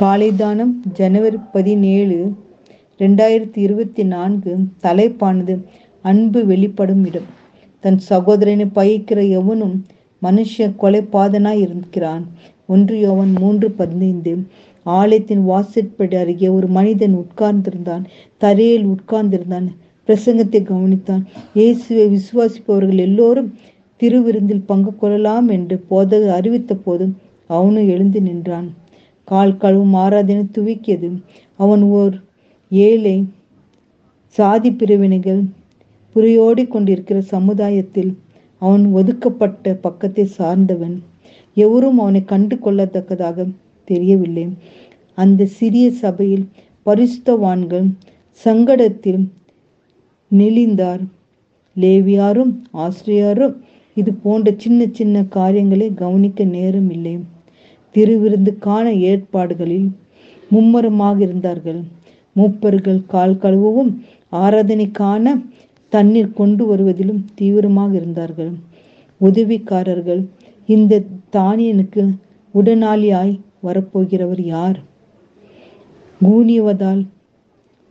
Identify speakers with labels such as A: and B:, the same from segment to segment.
A: காலை தானம் ஜனவரி பதினேழு ரெண்டாயிரத்தி இருபத்தி நான்கு தலைப்பானது அன்பு வெளிப்படும் இடம். தன் சகோதரனை பயிக்கிற எவனும் மனுஷ கொலைப்பாதனாய் இருக்கிறான். ஒன்று யோவன் மூன்று பதினைந்து ஆலயத்தின் வாசற்படி அருகே ஒரு மனிதன் உட்கார்ந்திருந்தான் தரையில் உட்கார்ந்திருந்தான் பிரசங்கத்தை கவனித்தான். இயேசுவை விசுவாசிப்பவர்கள் எல்லோரும் திருவிருந்தில் பங்கு கொள்ளலாம் என்று போதகர் அறிவித்த போதும் அவனும் எழுந்து நின்றான். கால் கழுவும் ஆராதனை துவக்கியது. அவன் ஓர் ஏழை சாதி பிரிவினைகள் புரியோடி கொண்டிருக்கிற சமுதாயத்தில் அவன் ஒதுக்கப்பட்ட பக்கத்தை சார்ந்தவன். எவரும் அவனை கண்டு கொள்ளத்தக்கதாக தெரியவில்லை. அந்த சிறிய சபையில் பரிசுத்தவான்கள் சங்கடத்தில் நெளிந்தார். லேவியாரும் ஆசிரியாரும் இது போன்ற சின்ன சின்ன காரியங்களை கவனிக்க நேரம் இல்லை திருவிருந்துக்கான ஏற்பாடுகளில் மும்மரமாக இருந்தார்கள். மூப்பர்கள் கால் கழுவவும் ஆராதனைக்கான தண்ணீர் கொண்டு வருவதிலும் தீவிரமாக இருந்தார்கள். உதவிக்காரர்கள் இந்த தானியனுக்கு உடனாளியாய் வரப்போகிறவர் யார்? கூனியவதால்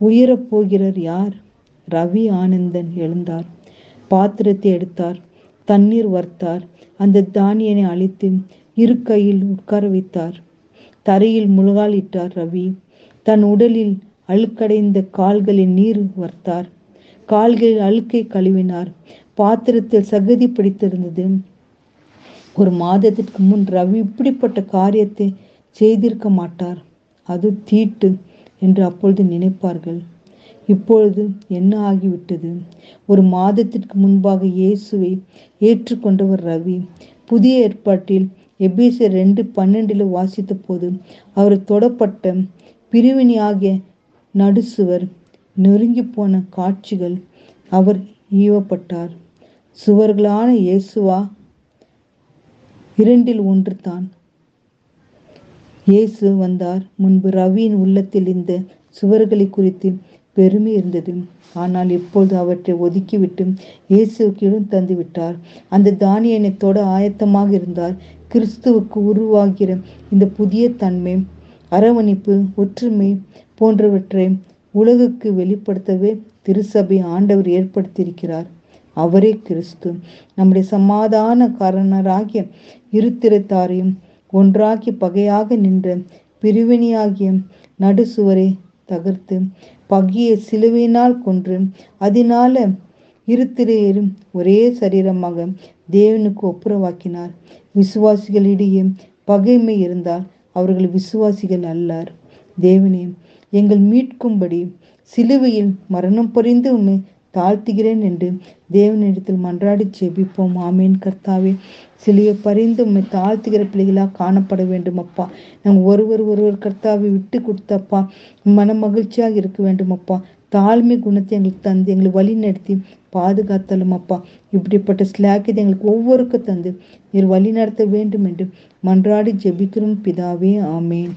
A: உயரப்போகிறார் யார்? ரவி ஆனந்தன் எழுந்தார். பாத்திரத்தை எடுத்தார். தண்ணீர் வர்த்தார் அந்த தானியனை அழித்து இரு கையில் உட்கார வைத்தார் தரையில் முழுகாலிட்டார் ரவி. தன் உடலில் அழுக்கடைந்த கால்களில் நீர் வர்த்தார். கால்களில் அழுக்கை கழுவினார். பாத்திரத்தில் சகதி பிடித்திருந்தது. ஒரு மாதத்திற்கு முன் ரவி இப்படிப்பட்ட காரியத்தை செய்திருக்க மாட்டார். அது தீட்டு என்று அப்பொழுது நினைப்பார்கள். இப்பொழுது என்ன ஆகிவிட்டது? ஒரு மாதத்திற்கு முன்பாக இயேசுவை ஏற்றுக்கொண்டவர் ரவி. புதிய ஏற்பாட்டில் எபேசியர் ரெண்டு பன்னெண்டில் வாசித்த போது அவர் தொடப்பட்ட பிரிவினி நடுசுவர் நெருங்கி போன காட்சிகள் அவர் ஈவப்பட்டார். சுவர்களான இயேசுவா இரண்டில் ஒன்று தான். இயேசு வந்தார். முன்பு ரவியின் உள்ளத்தில் இந்த சுவர்களை குறித்து பெருமை இருந்தது. ஆனால் இப்பொழுது அவற்றை ஒதுக்கிவிட்டு இயேசுவுக்கு இடம் தந்துவிட்டார். அந்த தானியனை தொட ஆயத்தமாக இருந்தார். கிறிஸ்துவுக்கு உருவாகிற இந்த புதிய தன்மை அரவணைப்பு ஒற்றுமை போன்றவற்றை உலகுக்கு வெளிப்படுத்தவே திருசபை ஆண்டவர் ஏற்படுத்தியிருக்கிறார். அவரே கிறிஸ்து. நம்முடைய சமாதான காரணராகிய இருத்திரத்தாரையும் ஒன்றாக்கி பகையாக நின்ற பிரிவினையாகிய நடுசுவரை தகர்த்து பகிய சிலுவையினால் கொன்று அதனால இருத்திரையரும் ஒரே சரீரமாக தேவனுக்கு ஒப்புரவாக்கினார். விசுவாசிகளிடையே பகைமை இருந்தால் அவர்கள் விசுவாசிகள் அல்லார். தேவனே எங்கள் மீட்கும்படி சிலுவையில் மரணம் பொறிந்து உண்மை தாழ்த்துகிறேன் என்று தேவனிடத்தில் மன்றாடி செபிப்போம். ஆமேன். கர்த்தாவே சிலுவை பறிந்து உண்மை தாழ்த்துகிற பிள்ளைகளாக காணப்பட வேண்டும் அப்பா. நாங்கள் ஒருவர் ஒருவர் கர்த்தாவை விட்டு கொடுத்தப்பா. மன மகிழ்ச்சியாக இருக்க வேண்டும் அப்பா. தாழ்மை குணத்தை எங்களுக்கு தந்து எங்களை வழி நடத்தி பாதுகாத்தலும் அப்பா. இப்படிப்பட்ட ஸ்லாக்கியத்தை எங்களுக்கு ஒவ்வொருக்கும் தந்து நீர் வழி நடத்த வேண்டும் என்று மன்றாடி ஜெபிக்கிறோம் பிதாவே ஆமேன்.